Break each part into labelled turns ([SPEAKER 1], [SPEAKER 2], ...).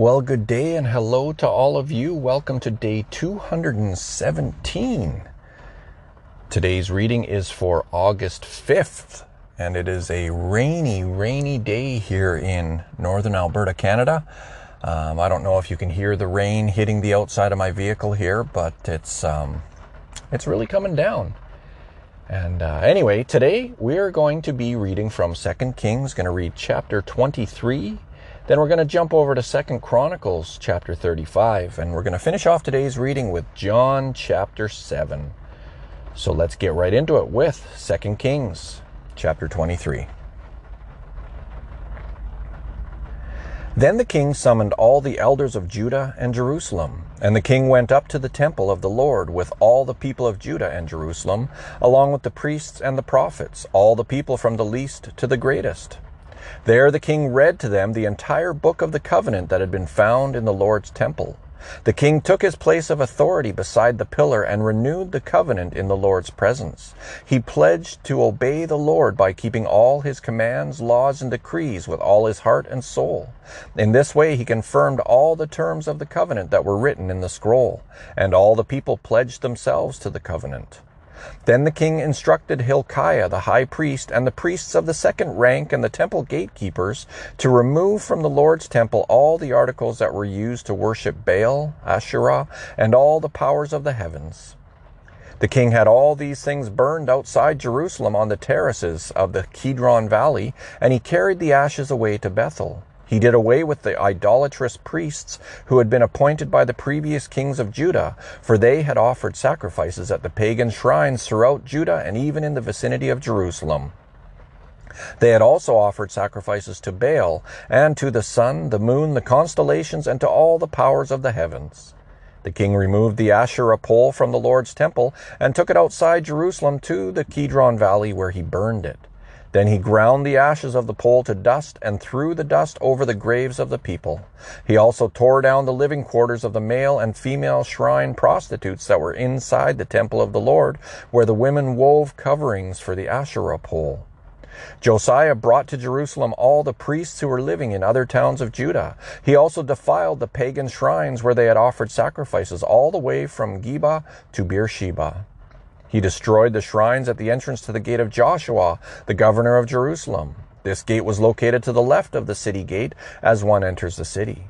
[SPEAKER 1] Well, good day and hello to all of you. Welcome to day 217. Today's reading is for August 5th, and it is a rainy, rainy day here in northern Alberta, Canada. Um, I don't know if you can hear the rain hitting the outside of my vehicle here, but it's um, it's really coming down. And uh, anyway, today we are going to be reading from Second Kings. Going to read chapter 23 then we're going to jump over to Second Chronicles chapter 35 and we're going to finish off today's reading with John chapter 7. So let's get right into it with Second Kings chapter 23. Then the king summoned all the elders of Judah and Jerusalem, and the king went up to the temple of the Lord with all the people of Judah and Jerusalem, along with the priests and the prophets, all the people from the least to the greatest. There the king read to them the entire book of the covenant that had been found in the Lord's temple. The king took his place of authority beside the pillar and renewed the covenant in the Lord's presence. He pledged to obey the Lord by keeping all his commands, laws, and decrees with all his heart and soul. In this way he confirmed all the terms of the covenant that were written in the scroll, and all the people pledged themselves to the covenant. Then the king instructed Hilkiah the high priest and the priests of the second rank and the temple gatekeepers to remove from the Lord's temple all the articles that were used to worship Baal, Asherah, and all the powers of the heavens. The king had all these things burned outside Jerusalem on the terraces of the Kidron Valley, and he carried the ashes away to Bethel. He did away with the idolatrous priests who had been appointed by the previous kings of Judah, for they had offered sacrifices at the pagan shrines throughout Judah and even in the vicinity of Jerusalem. They had also offered sacrifices to Baal and to the sun, the moon, the constellations, and to all the powers of the heavens. The king removed the Asherah pole from the Lord's temple and took it outside Jerusalem to the Kidron Valley where he burned it. Then he ground the ashes of the pole to dust and threw the dust over the graves of the people. He also tore down the living quarters of the male and female shrine prostitutes that were inside the temple of the Lord, where the women wove coverings for the Asherah pole. Josiah brought to Jerusalem all the priests who were living in other towns of Judah. He also defiled the pagan shrines where they had offered sacrifices all the way from Geba to Beersheba. He destroyed the shrines at the entrance to the gate of Joshua, the governor of Jerusalem. This gate was located to the left of the city gate as one enters the city.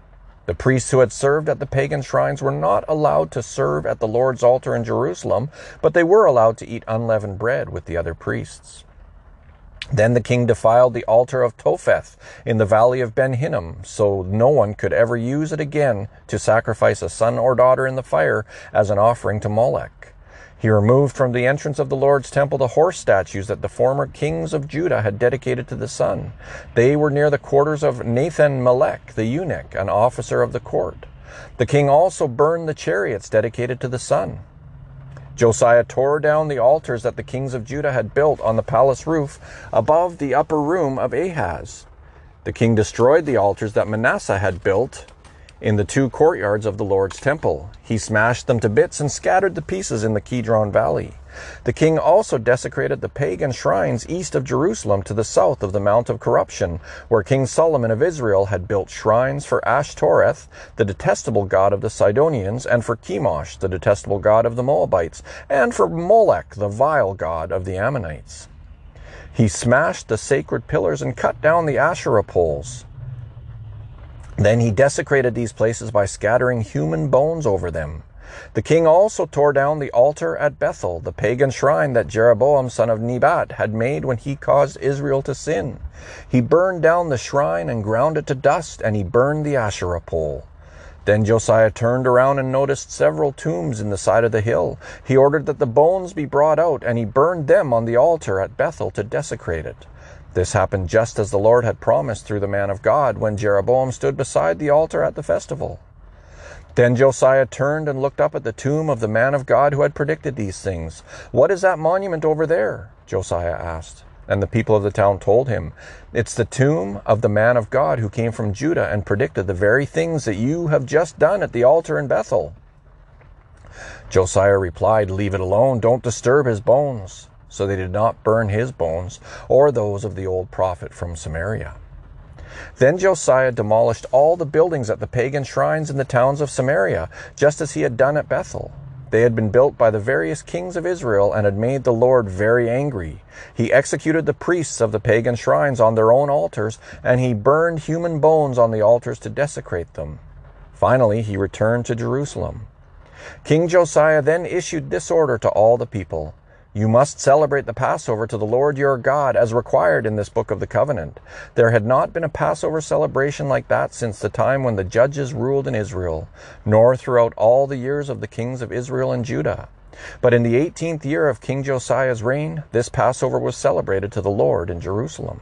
[SPEAKER 1] The priests who had served at the pagan shrines were not allowed to serve at the Lord's altar in Jerusalem, but they were allowed to eat unleavened bread with the other priests. Then the king defiled the altar of Topheth in the valley of Ben Hinnom, so no one could ever use it again to sacrifice a son or daughter in the fire as an offering to Molech. He removed from the entrance of the Lord's temple the horse statues that the former kings of Judah had dedicated to the sun. They were near the quarters of Nathan Melech, the eunuch, an officer of the court. The king also burned the chariots dedicated to the sun. Josiah tore down the altars that the kings of Judah had built on the palace roof above the upper room of Ahaz. The king destroyed the altars that Manasseh had built in the two courtyards of the Lord's temple. He smashed them to bits and scattered the pieces in the Kidron Valley. The king also desecrated the pagan shrines east of Jerusalem to the south of the Mount of Corruption, where King Solomon of Israel had built shrines for Ashtoreth, the detestable god of the Sidonians, and for Chemosh, the detestable god of the Moabites, and for Molech, the vile god of the Ammonites. He smashed the sacred pillars and cut down the Asherah poles. Then he desecrated these places by scattering human bones over them. The king also tore down the altar at Bethel, the pagan shrine that Jeroboam son of Nebat had made when he caused Israel to sin. He burned down the shrine and ground it to dust, and he burned the Asherah pole. Then Josiah turned around and noticed several tombs in the side of the hill. He ordered that the bones be brought out, and he burned them on the altar at Bethel to desecrate it. This happened just as the Lord had promised through the man of God when Jeroboam stood beside the altar at the festival. Then Josiah turned and looked up at the tomb of the man of God who had predicted these things. What is that monument over there? Josiah asked. And the people of the town told him, It's the tomb of the man of God who came from Judah and predicted the very things that you have just done at the altar in Bethel. Josiah replied, Leave it alone, don't disturb his bones. So they did not burn his bones or those of the old prophet from Samaria. Then Josiah demolished all the buildings at the pagan shrines in the towns of Samaria, just as he had done at Bethel. They had been built by the various kings of Israel and had made the Lord very angry. He executed the priests of the pagan shrines on their own altars, and he burned human bones on the altars to desecrate them. Finally, he returned to Jerusalem. King Josiah then issued this order to all the people you must celebrate the Passover to the Lord your God as required in this book of the covenant. There had not been a Passover celebration like that since the time when the judges ruled in Israel, nor throughout all the years of the kings of Israel and Judah. But in the eighteenth year of King Josiah's reign, this Passover was celebrated to the Lord in Jerusalem.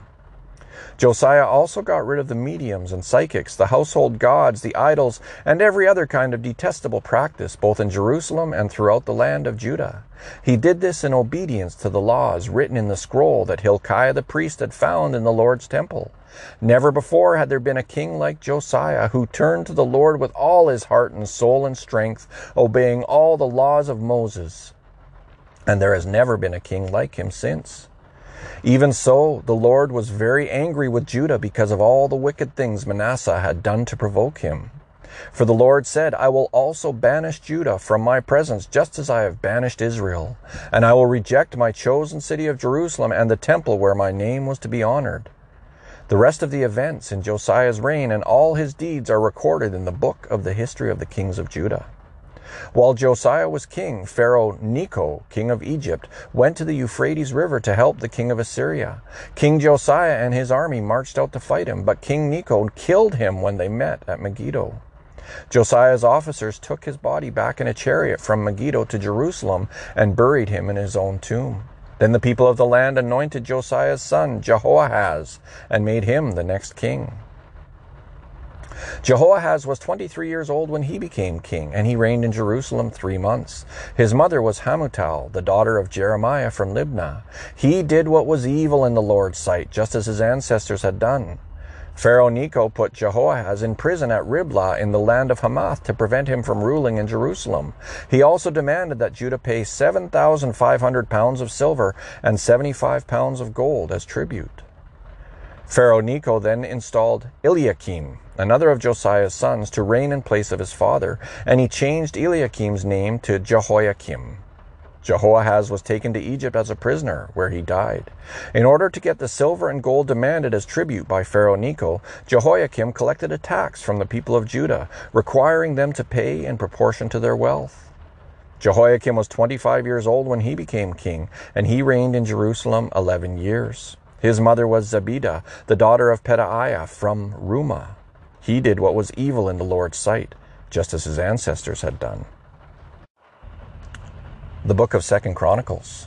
[SPEAKER 1] Josiah also got rid of the mediums and psychics, the household gods, the idols, and every other kind of detestable practice, both in Jerusalem and throughout the land of Judah. He did this in obedience to the laws written in the scroll that Hilkiah the priest had found in the Lord's temple. Never before had there been a king like Josiah who turned to the Lord with all his heart and soul and strength, obeying all the laws of Moses. And there has never been a king like him since. Even so, the Lord was very angry with Judah because of all the wicked things Manasseh had done to provoke him. For the Lord said, I will also banish Judah from my presence, just as I have banished Israel. And I will reject my chosen city of Jerusalem and the temple where my name was to be honored. The rest of the events in Josiah's reign and all his deeds are recorded in the book of the history of the kings of Judah. While Josiah was king, Pharaoh Necho, king of Egypt, went to the Euphrates River to help the king of Assyria. King Josiah and his army marched out to fight him, but King Necho killed him when they met at Megiddo. Josiah's officers took his body back in a chariot from Megiddo to Jerusalem and buried him in his own tomb. Then the people of the land anointed Josiah's son, Jehoahaz, and made him the next king. Jehoahaz was 23 years old when he became king, and he reigned in Jerusalem three months. His mother was Hamutal, the daughter of Jeremiah from Libnah. He did what was evil in the Lord's sight, just as his ancestors had done. Pharaoh Necho put Jehoahaz in prison at Riblah in the land of Hamath to prevent him from ruling in Jerusalem. He also demanded that Judah pay 7,500 pounds of silver and 75 pounds of gold as tribute. Pharaoh Necho then installed Eliakim, another of Josiah's sons, to reign in place of his father, and he changed Eliakim's name to Jehoiakim. Jehoahaz was taken to Egypt as a prisoner, where he died. In order to get the silver and gold demanded as tribute by Pharaoh Necho, Jehoiakim collected a tax from the people of Judah, requiring them to pay in proportion to their wealth. Jehoiakim was 25 years old when he became king, and he reigned in Jerusalem 11 years. His mother was Zebidah, the daughter of Pedaiah from Rumah. He did what was evil in the Lord's sight, just as his ancestors had done. The book of Second Chronicles,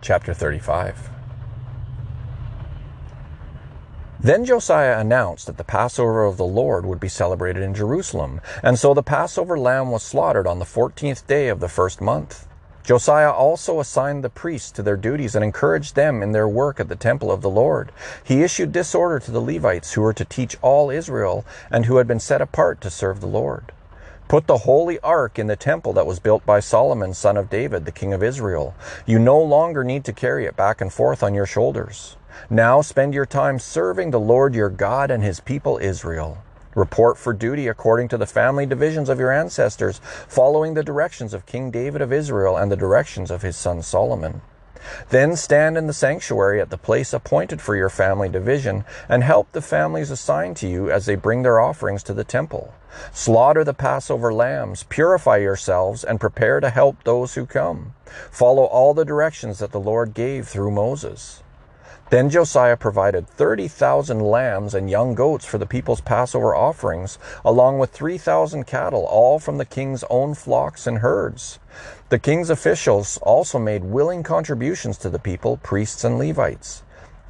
[SPEAKER 1] chapter 35. Then Josiah announced that the Passover of the Lord would be celebrated in Jerusalem, and so the Passover lamb was slaughtered on the fourteenth day of the first month. Josiah also assigned the priests to their duties and encouraged them in their work at the temple of the Lord. He issued this order to the Levites who were to teach all Israel and who had been set apart to serve the Lord. Put the holy ark in the temple that was built by Solomon, son of David, the king of Israel. You no longer need to carry it back and forth on your shoulders. Now spend your time serving the Lord your God and his people Israel. Report for duty according to the family divisions of your ancestors, following the directions of King David of Israel and the directions of his son Solomon. Then stand in the sanctuary at the place appointed for your family division, and help the families assigned to you as they bring their offerings to the temple. Slaughter the Passover lambs, purify yourselves, and prepare to help those who come. Follow all the directions that the Lord gave through Moses. Then Josiah provided 30,000 lambs and young goats for the people's Passover offerings, along with 3,000 cattle, all from the king's own flocks and herds. The king's officials also made willing contributions to the people, priests and Levites.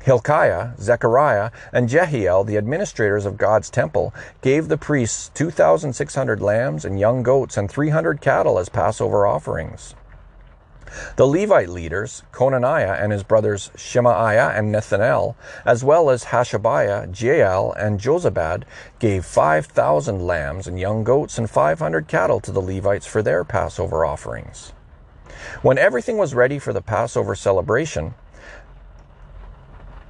[SPEAKER 1] Hilkiah, Zechariah, and Jehiel, the administrators of God's temple, gave the priests 2,600 lambs and young goats and 300 cattle as Passover offerings. The Levite leaders, Conaniah and his brothers Shemaiah and Nethanel, as well as Hashabiah, Jael, and Jozabad, gave 5,000 lambs and young goats and 500 cattle to the Levites for their Passover offerings. When everything was ready for the Passover celebration,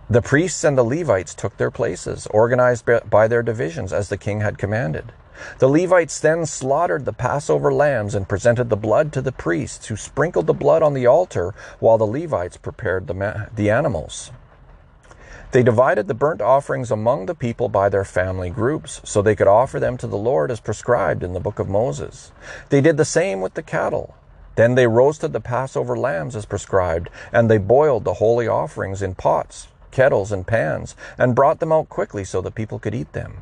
[SPEAKER 1] the priests and the Levites took their places, organized by their divisions as the king had commanded. The Levites then slaughtered the Passover lambs and presented the blood to the priests, who sprinkled the blood on the altar while the Levites prepared the, the animals. They divided the burnt offerings among the people by their family groups, so they could offer them to the Lord as prescribed in the book of Moses. They did the same with the cattle. Then they roasted the Passover lambs as prescribed, and they boiled the holy offerings in pots kettles, and pans, and brought them out quickly so the people could eat them.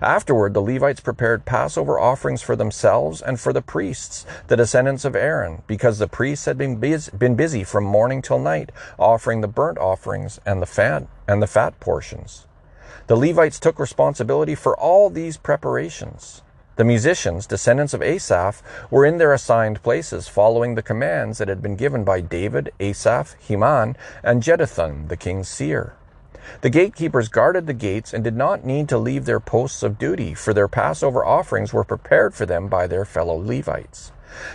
[SPEAKER 1] Afterward, the Levites prepared Passover offerings for themselves and for the priests, the descendants of Aaron, because the priests had been busy, been busy from morning till night, offering the burnt offerings and the fat and the fat portions. The Levites took responsibility for all these preparations. The musicians, descendants of Asaph, were in their assigned places, following the commands that had been given by David, Asaph, Heman, and Jeduthun, the king's seer. The gatekeepers guarded the gates and did not need to leave their posts of duty, for their Passover offerings were prepared for them by their fellow Levites.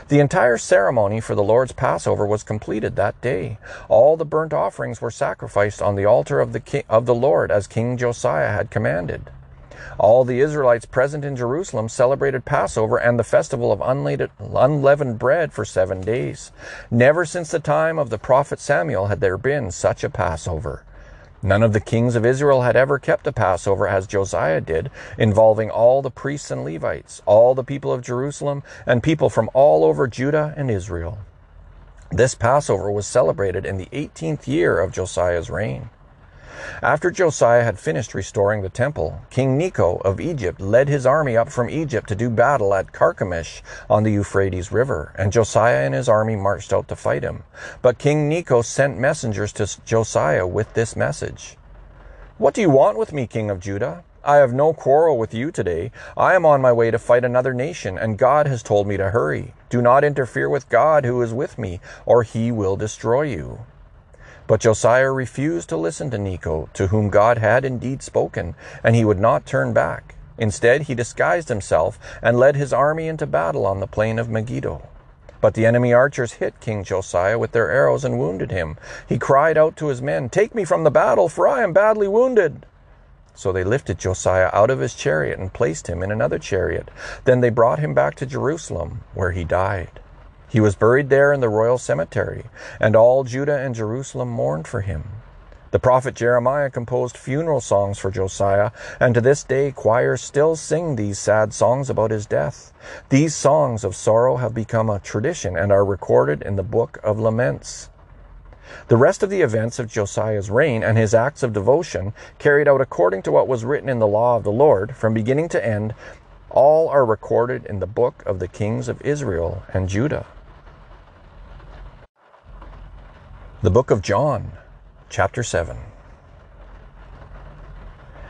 [SPEAKER 1] The entire ceremony for the Lord's Passover was completed that day. All the burnt offerings were sacrificed on the altar of the, king, of the Lord as King Josiah had commanded. All the Israelites present in Jerusalem celebrated Passover and the festival of unleavened bread for seven days. Never since the time of the prophet Samuel had there been such a Passover. None of the kings of Israel had ever kept a Passover as Josiah did, involving all the priests and Levites, all the people of Jerusalem, and people from all over Judah and Israel. This Passover was celebrated in the 18th year of Josiah's reign. After Josiah had finished restoring the temple, King Necho of Egypt led his army up from Egypt to do battle at Carchemish on the Euphrates River, and Josiah and his army marched out to fight him. But King Necho sent messengers to Josiah with this message What do you want with me, King of Judah? I have no quarrel with you today. I am on my way to fight another nation, and God has told me to hurry. Do not interfere with God who is with me, or he will destroy you. But Josiah refused to listen to Necho, to whom God had indeed spoken, and he would not turn back. Instead, he disguised himself and led his army into battle on the plain of Megiddo. But the enemy archers hit King Josiah with their arrows and wounded him. He cried out to his men, Take me from the battle, for I am badly wounded. So they lifted Josiah out of his chariot and placed him in another chariot. Then they brought him back to Jerusalem, where he died. He was buried there in the royal cemetery, and all Judah and Jerusalem mourned for him. The prophet Jeremiah composed funeral songs for Josiah, and to this day choirs still sing these sad songs about his death. These songs of sorrow have become a tradition and are recorded in the book of Laments. The rest of the events of Josiah's reign and his acts of devotion, carried out according to what was written in the law of the Lord, from beginning to end, all are recorded in the book of the kings of Israel and Judah. The Book of John, chapter 7.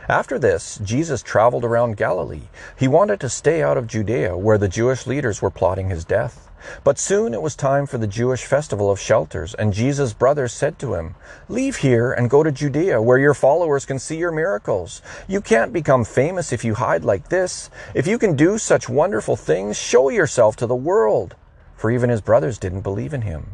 [SPEAKER 1] After this, Jesus traveled around Galilee. He wanted to stay out of Judea, where the Jewish leaders were plotting his death. But soon it was time for the Jewish festival of shelters, and Jesus' brothers said to him, Leave here and go to Judea, where your followers can see your miracles. You can't become famous if you hide like this. If you can do such wonderful things, show yourself to the world. For even his brothers didn't believe in him.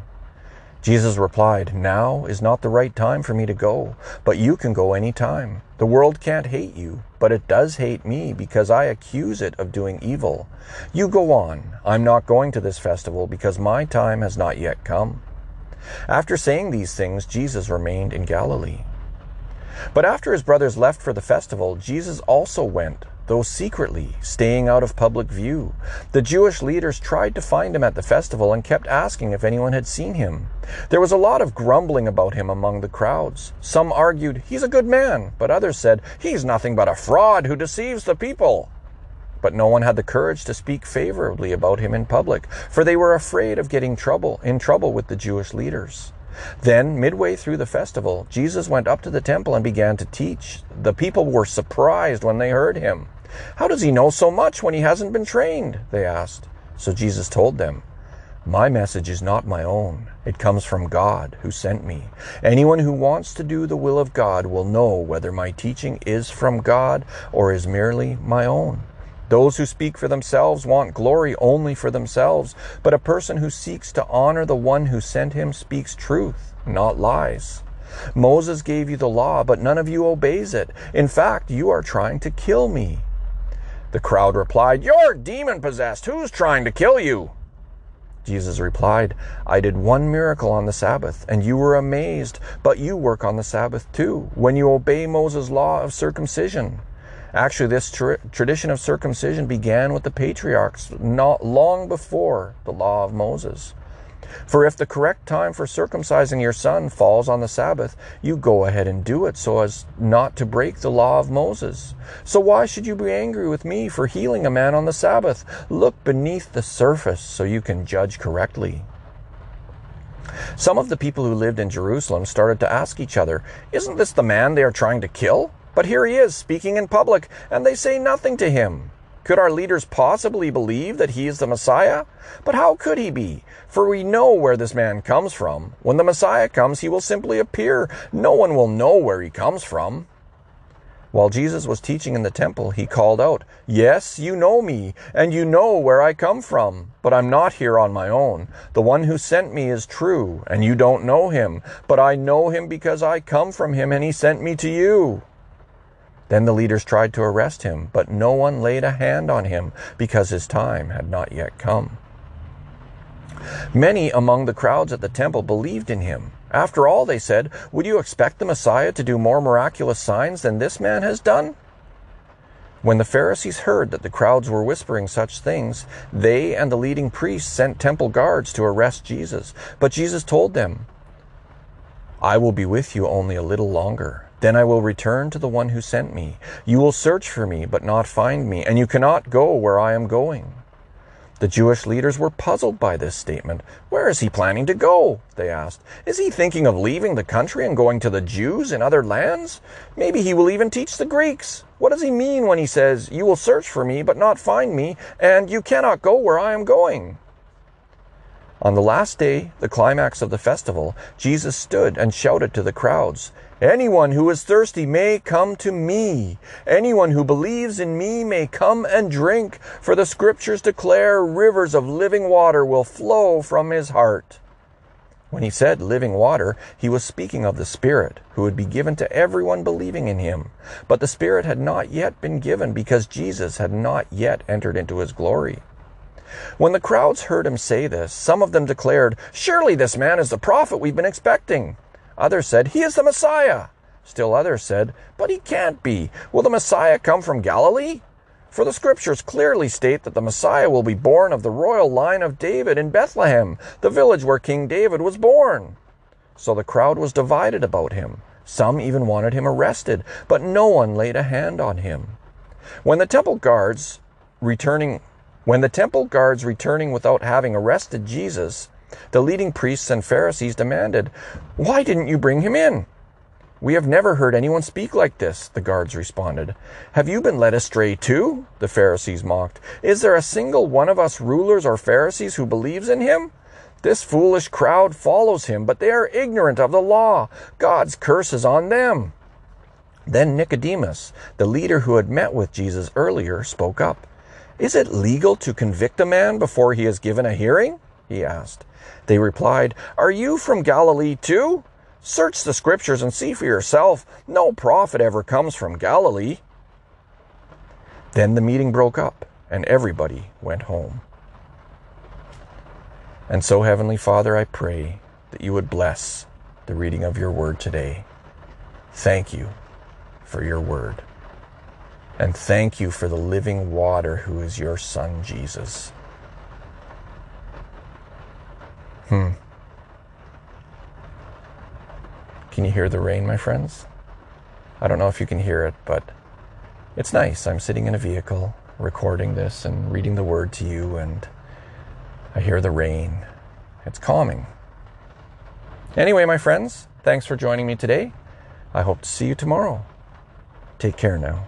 [SPEAKER 1] Jesus replied, Now is not the right time for me to go, but you can go any time. The world can't hate you, but it does hate me because I accuse it of doing evil. You go on. I'm not going to this festival because my time has not yet come. After saying these things, Jesus remained in Galilee. But after his brothers left for the festival, Jesus also went though secretly, staying out of public view. The Jewish leaders tried to find him at the festival and kept asking if anyone had seen him. There was a lot of grumbling about him among the crowds. Some argued, he's a good man, but others said, he's nothing but a fraud who deceives the people. But no one had the courage to speak favorably about him in public, for they were afraid of getting trouble in trouble with the Jewish leaders. Then, midway through the festival, Jesus went up to the temple and began to teach. The people were surprised when they heard him. How does he know so much when he hasn't been trained? They asked. So Jesus told them, My message is not my own. It comes from God who sent me. Anyone who wants to do the will of God will know whether my teaching is from God or is merely my own. Those who speak for themselves want glory only for themselves, but a person who seeks to honor the one who sent him speaks truth, not lies. Moses gave you the law, but none of you obeys it. In fact, you are trying to kill me. The crowd replied, You're demon possessed. Who's trying to kill you? Jesus replied, I did one miracle on the Sabbath, and you were amazed, but you work on the Sabbath too, when you obey Moses' law of circumcision. Actually, this tra- tradition of circumcision began with the patriarchs not long before the law of Moses. For if the correct time for circumcising your son falls on the Sabbath, you go ahead and do it so as not to break the law of Moses. So why should you be angry with me for healing a man on the Sabbath? Look beneath the surface so you can judge correctly. Some of the people who lived in Jerusalem started to ask each other, Isn't this the man they are trying to kill? But here he is speaking in public, and they say nothing to him. Could our leaders possibly believe that he is the Messiah? But how could he be? For we know where this man comes from. When the Messiah comes, he will simply appear. No one will know where he comes from. While Jesus was teaching in the temple, he called out, Yes, you know me, and you know where I come from, but I'm not here on my own. The one who sent me is true, and you don't know him, but I know him because I come from him, and he sent me to you. Then the leaders tried to arrest him, but no one laid a hand on him because his time had not yet come. Many among the crowds at the temple believed in him. After all, they said, would you expect the Messiah to do more miraculous signs than this man has done? When the Pharisees heard that the crowds were whispering such things, they and the leading priests sent temple guards to arrest Jesus. But Jesus told them, I will be with you only a little longer then I will return to the one who sent me. You will search for me, but not find me, and you cannot go where I am going. The Jewish leaders were puzzled by this statement. Where is he planning to go? They asked. Is he thinking of leaving the country and going to the Jews in other lands? Maybe he will even teach the Greeks. What does he mean when he says, You will search for me, but not find me, and you cannot go where I am going? On the last day, the climax of the festival, Jesus stood and shouted to the crowds, Anyone who is thirsty may come to me. Anyone who believes in me may come and drink, for the scriptures declare rivers of living water will flow from his heart. When he said living water, he was speaking of the Spirit, who would be given to everyone believing in him. But the Spirit had not yet been given because Jesus had not yet entered into his glory. When the crowds heard him say this, some of them declared, Surely this man is the prophet we've been expecting. Others said, He is the Messiah. Still others said, But he can't be. Will the Messiah come from Galilee? For the scriptures clearly state that the Messiah will be born of the royal line of David in Bethlehem, the village where King David was born. So the crowd was divided about him. Some even wanted him arrested, but no one laid a hand on him. When the temple guards returning when the temple guards returning without having arrested Jesus the leading priests and Pharisees demanded, Why didn't you bring him in? We have never heard anyone speak like this, the guards responded. Have you been led astray too? The Pharisees mocked. Is there a single one of us rulers or Pharisees who believes in him? This foolish crowd follows him, but they are ignorant of the law. God's curse is on them. Then Nicodemus, the leader who had met with Jesus earlier, spoke up. Is it legal to convict a man before he is given a hearing? he asked. They replied, Are you from Galilee too? Search the scriptures and see for yourself. No prophet ever comes from Galilee. Then the meeting broke up, and everybody went home. And so, Heavenly Father, I pray that you would bless the reading of your word today. Thank you for your word. And thank you for the living water who is your Son, Jesus. Hmm. Can you hear the rain, my friends? I don't know if you can hear it, but it's nice. I'm sitting in a vehicle recording this and reading the word to you, and I hear the rain. It's calming. Anyway, my friends, thanks for joining me today. I hope to see you tomorrow. Take care now.